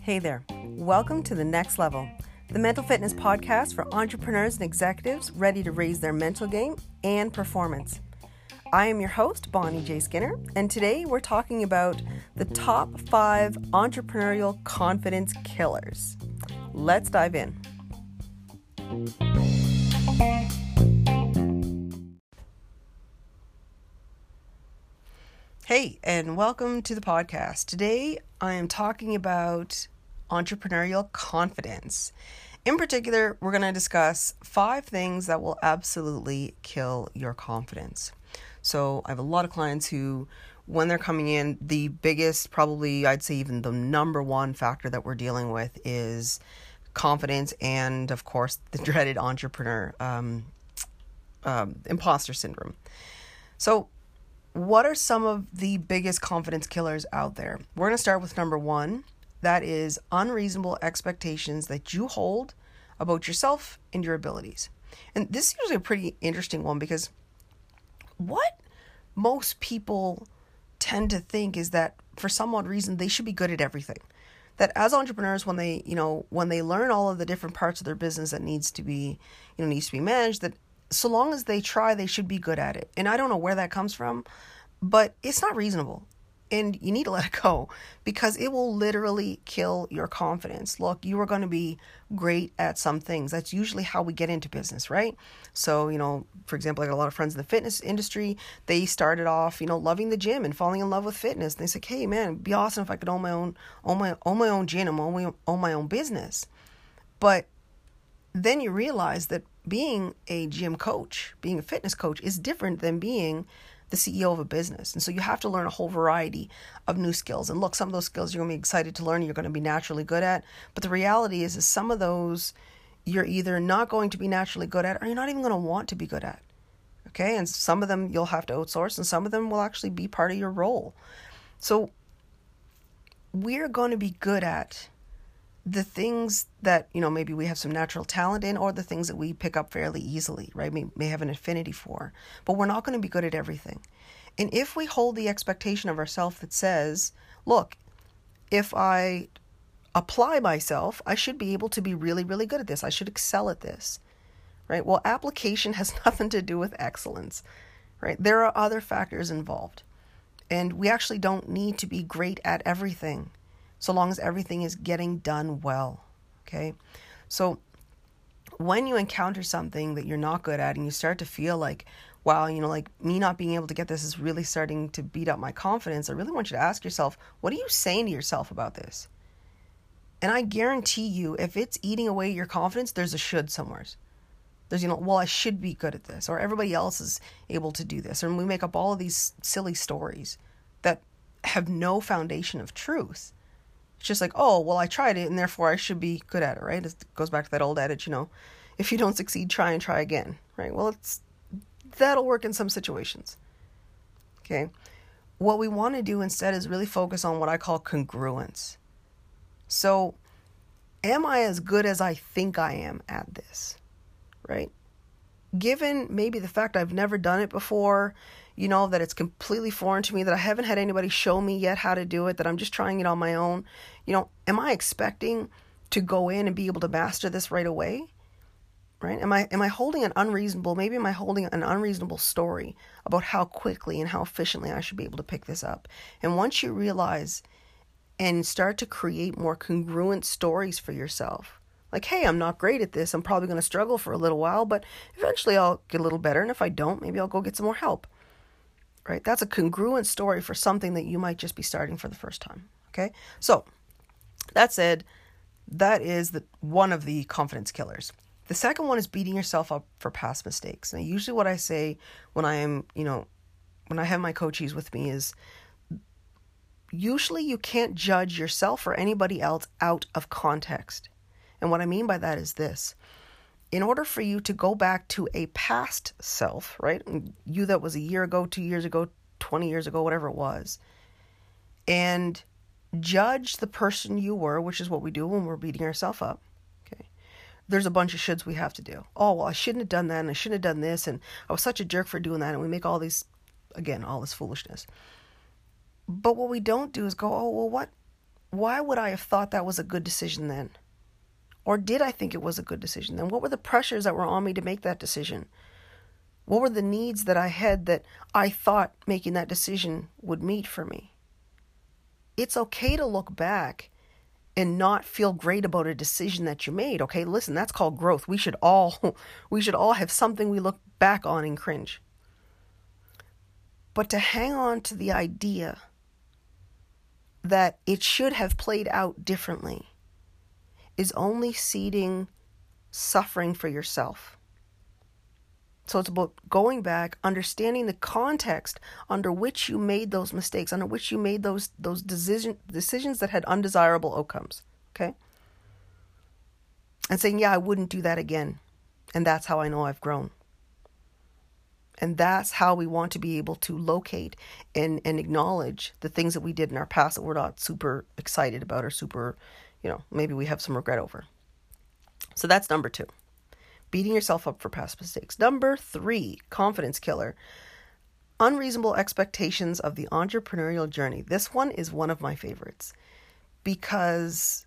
Hey there. Welcome to The Next Level, the mental fitness podcast for entrepreneurs and executives ready to raise their mental game and performance. I am your host, Bonnie J. Skinner, and today we're talking about the top five entrepreneurial confidence killers. Let's dive in. Hey, and welcome to the podcast. Today I am talking about entrepreneurial confidence. In particular, we're going to discuss five things that will absolutely kill your confidence. So, I have a lot of clients who, when they're coming in, the biggest, probably I'd say even the number one factor that we're dealing with is confidence and, of course, the dreaded entrepreneur um, um, imposter syndrome. So, what are some of the biggest confidence killers out there? We're going to start with number one that is unreasonable expectations that you hold about yourself and your abilities. And this is usually a pretty interesting one because what most people tend to think is that for some odd reason they should be good at everything. That as entrepreneurs, when they, you know, when they learn all of the different parts of their business that needs to be, you know, needs to be managed, that so long as they try, they should be good at it. And I don't know where that comes from, but it's not reasonable and you need to let it go because it will literally kill your confidence. Look, you are going to be great at some things. That's usually how we get into business, right? So, you know, for example, I got a lot of friends in the fitness industry. They started off, you know, loving the gym and falling in love with fitness. And they said, "Hey, man, it'd be awesome if I could own my own, own my, own my own gym, my, own my own business." But then you realize that being a gym coach, being a fitness coach, is different than being the CEO of a business. And so you have to learn a whole variety of new skills. And look, some of those skills you're going to be excited to learn, you're going to be naturally good at. But the reality is, is some of those you're either not going to be naturally good at or you're not even going to want to be good at. Okay. And some of them you'll have to outsource and some of them will actually be part of your role. So we're going to be good at the things that you know maybe we have some natural talent in or the things that we pick up fairly easily right we may have an affinity for. But we're not going to be good at everything. And if we hold the expectation of ourselves that says look if i apply myself i should be able to be really really good at this. I should excel at this right? Well application has nothing to do with excellence right? There are other factors involved. And we actually don't need to be great at everything so long as everything is getting done well. Okay. So when you encounter something that you're not good at and you start to feel like, wow, you know, like me not being able to get this is really starting to beat up my confidence, I really want you to ask yourself, what are you saying to yourself about this? And I guarantee you, if it's eating away your confidence, there's a should somewhere. There's, you know, well, I should be good at this, or everybody else is able to do this. And we make up all of these silly stories that have no foundation of truth. It's just like, oh, well, I tried it and therefore I should be good at it, right? It goes back to that old adage, you know, if you don't succeed, try and try again, right? Well, it's that'll work in some situations. Okay. What we want to do instead is really focus on what I call congruence. So, am I as good as I think I am at this? Right? Given maybe the fact I've never done it before you know, that it's completely foreign to me, that I haven't had anybody show me yet how to do it, that I'm just trying it on my own. You know, am I expecting to go in and be able to master this right away? Right? Am I am I holding an unreasonable, maybe am I holding an unreasonable story about how quickly and how efficiently I should be able to pick this up? And once you realize and start to create more congruent stories for yourself, like, hey, I'm not great at this. I'm probably going to struggle for a little while, but eventually I'll get a little better. And if I don't, maybe I'll go get some more help right? That's a congruent story for something that you might just be starting for the first time. Okay. So that said, that is the one of the confidence killers. The second one is beating yourself up for past mistakes. Now, usually what I say when I am, you know, when I have my coaches with me is usually you can't judge yourself or anybody else out of context. And what I mean by that is this in order for you to go back to a past self, right? You that was a year ago, two years ago, 20 years ago, whatever it was, and judge the person you were, which is what we do when we're beating ourselves up. Okay. There's a bunch of shoulds we have to do. Oh, well, I shouldn't have done that, and I shouldn't have done this, and I was such a jerk for doing that, and we make all these again, all this foolishness. But what we don't do is go, oh, well, what? Why would I have thought that was a good decision then? Or did I think it was a good decision then? What were the pressures that were on me to make that decision? What were the needs that I had that I thought making that decision would meet for me? It's okay to look back and not feel great about a decision that you made. Okay, listen, that's called growth. We should all we should all have something we look back on and cringe. But to hang on to the idea that it should have played out differently is only seeding suffering for yourself. So it's about going back, understanding the context under which you made those mistakes, under which you made those those decision, decisions that had undesirable outcomes. Okay? And saying, yeah, I wouldn't do that again. And that's how I know I've grown. And that's how we want to be able to locate and, and acknowledge the things that we did in our past that we're not super excited about or super, you know, maybe we have some regret over. So that's number two beating yourself up for past mistakes. Number three, confidence killer. Unreasonable expectations of the entrepreneurial journey. This one is one of my favorites because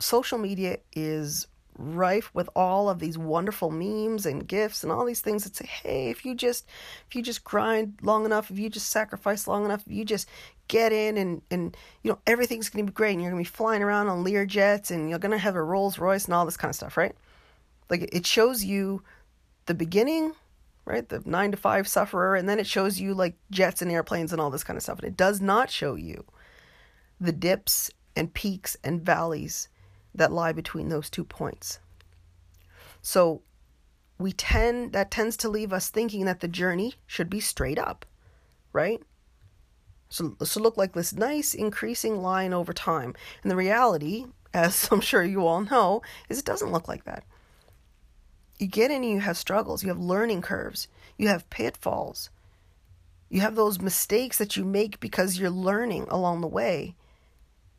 social media is rife with all of these wonderful memes and gifts and all these things that say hey if you just if you just grind long enough if you just sacrifice long enough if you just get in and and you know everything's going to be great and you're going to be flying around on lear jets and you're going to have a rolls royce and all this kind of stuff right like it shows you the beginning right the nine to five sufferer and then it shows you like jets and airplanes and all this kind of stuff and it does not show you the dips and peaks and valleys that lie between those two points. So we tend that tends to leave us thinking that the journey should be straight up, right? So will look like this nice increasing line over time. And the reality, as I'm sure you all know, is it doesn't look like that. You get in and you have struggles, you have learning curves, you have pitfalls. You have those mistakes that you make because you're learning along the way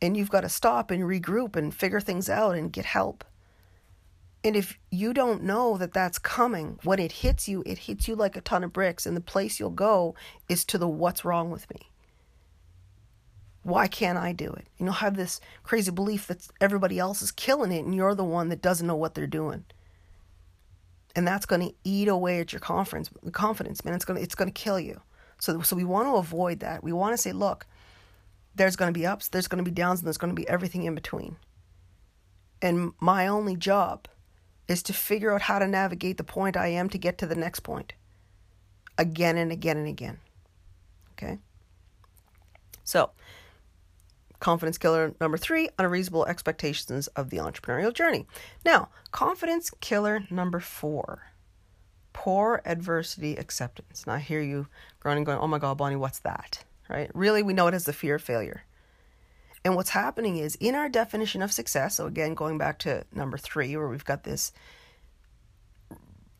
and you've got to stop and regroup and figure things out and get help. And if you don't know that that's coming, when it hits you, it hits you like a ton of bricks, and the place you'll go is to the what's wrong with me. Why can't I do it? You'll have this crazy belief that everybody else is killing it and you're the one that doesn't know what they're doing. And that's going to eat away at your confidence, confidence, man. It's going to, it's going to kill you. So, so we want to avoid that. We want to say, look, there's going to be ups, there's going to be downs, and there's going to be everything in between. And my only job is to figure out how to navigate the point I am to get to the next point again and again and again. Okay? So, confidence killer number three unreasonable expectations of the entrepreneurial journey. Now, confidence killer number four poor adversity acceptance. Now, I hear you groaning, going, oh my God, Bonnie, what's that? right? Really, we know it as the fear of failure. And what's happening is in our definition of success, so again, going back to number three, where we've got this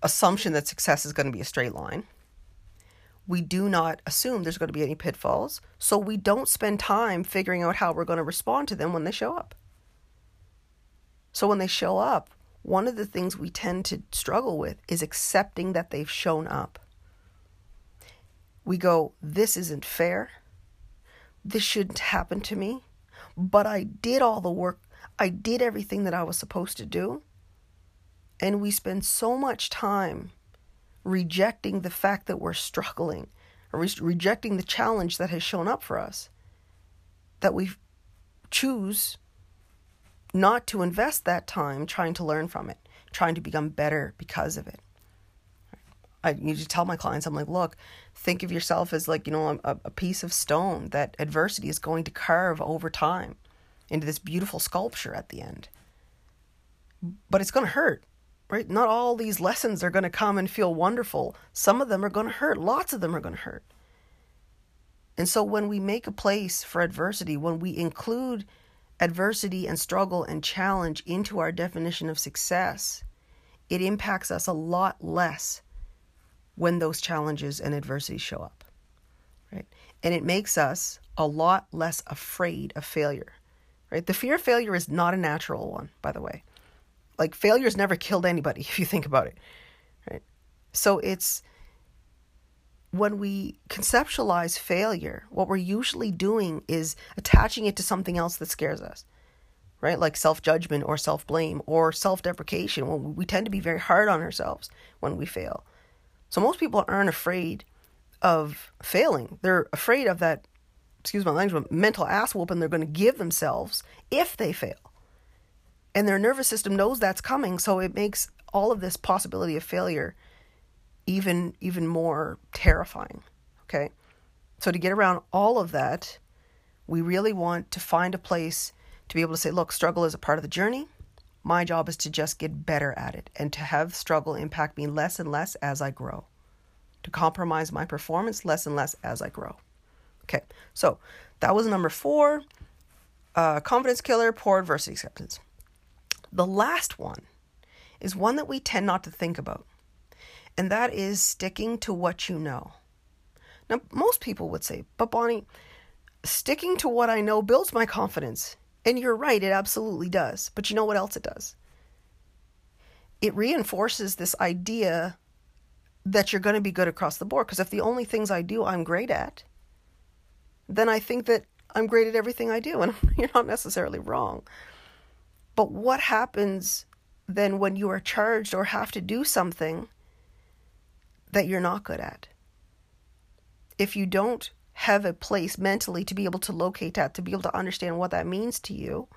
assumption that success is going to be a straight line, we do not assume there's going to be any pitfalls. So we don't spend time figuring out how we're going to respond to them when they show up. So when they show up, one of the things we tend to struggle with is accepting that they've shown up we go, This isn't fair. This shouldn't happen to me. But I did all the work, I did everything that I was supposed to do. And we spend so much time rejecting the fact that we're struggling or re- rejecting the challenge that has shown up for us that we choose not to invest that time trying to learn from it, trying to become better because of it. I need to tell my clients, I'm like, look, think of yourself as like, you know, a, a piece of stone that adversity is going to carve over time into this beautiful sculpture at the end. But it's going to hurt, right? Not all these lessons are going to come and feel wonderful. Some of them are going to hurt. Lots of them are going to hurt. And so when we make a place for adversity, when we include adversity and struggle and challenge into our definition of success, it impacts us a lot less when those challenges and adversities show up. Right? And it makes us a lot less afraid of failure. Right? The fear of failure is not a natural one, by the way. Like failure's never killed anybody if you think about it. Right? So it's when we conceptualize failure, what we're usually doing is attaching it to something else that scares us, right? Like self judgment or self blame or self deprecation. Well, we tend to be very hard on ourselves when we fail. So most people aren't afraid of failing. They're afraid of that, excuse my language, mental ass whooping they're going to give themselves if they fail. And their nervous system knows that's coming, so it makes all of this possibility of failure even even more terrifying. Okay? So to get around all of that, we really want to find a place to be able to say, look, struggle is a part of the journey. My job is to just get better at it and to have struggle impact me less and less as I grow. To compromise my performance less and less as I grow. Okay, so that was number four uh, confidence killer, poor adversity acceptance. The last one is one that we tend not to think about and that is sticking to what you know. Now, most people would say, but Bonnie, sticking to what I know builds my confidence. And you're right, it absolutely does. But you know what else it does? It reinforces this idea that you're going to be good across the board. Because if the only things I do I'm great at, then I think that I'm great at everything I do. And you're not necessarily wrong. But what happens then when you are charged or have to do something that you're not good at. If you don't have a place mentally to be able to locate that, to be able to understand what that means to you,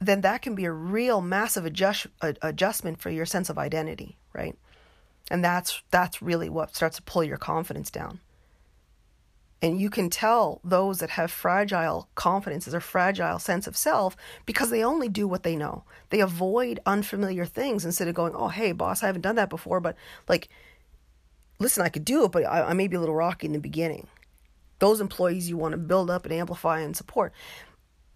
then that can be a real massive adjust, adjustment for your sense of identity, right? And that's that's really what starts to pull your confidence down. And you can tell those that have fragile confidences or fragile sense of self because they only do what they know. They avoid unfamiliar things instead of going, oh, hey, boss, I haven't done that before, but like, listen, I could do it, but I, I may be a little rocky in the beginning. Those employees you want to build up and amplify and support.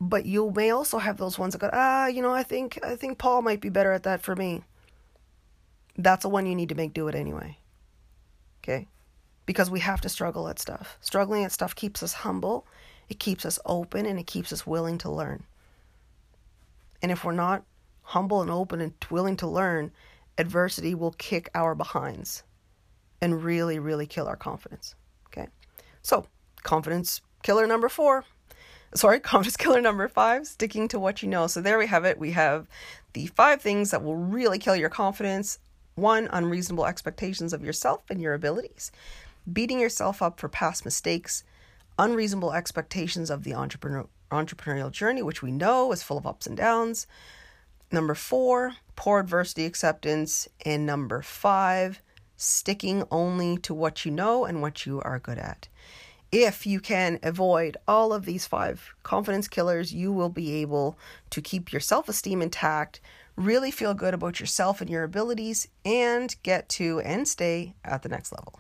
But you may also have those ones that go, ah, you know, I think I think Paul might be better at that for me. That's the one you need to make do it anyway. Okay? Because we have to struggle at stuff. Struggling at stuff keeps us humble, it keeps us open, and it keeps us willing to learn. And if we're not humble and open and willing to learn, adversity will kick our behinds and really, really kill our confidence. Okay? So, confidence killer number four. Sorry, confidence killer number five, sticking to what you know. So, there we have it. We have the five things that will really kill your confidence. One, unreasonable expectations of yourself and your abilities beating yourself up for past mistakes, unreasonable expectations of the entrepreneur, entrepreneurial journey, which we know is full of ups and downs. Number four, poor adversity acceptance. And number five, sticking only to what you know and what you are good at. If you can avoid all of these five confidence killers, you will be able to keep your self esteem intact, really feel good about yourself and your abilities, and get to and stay at the next level.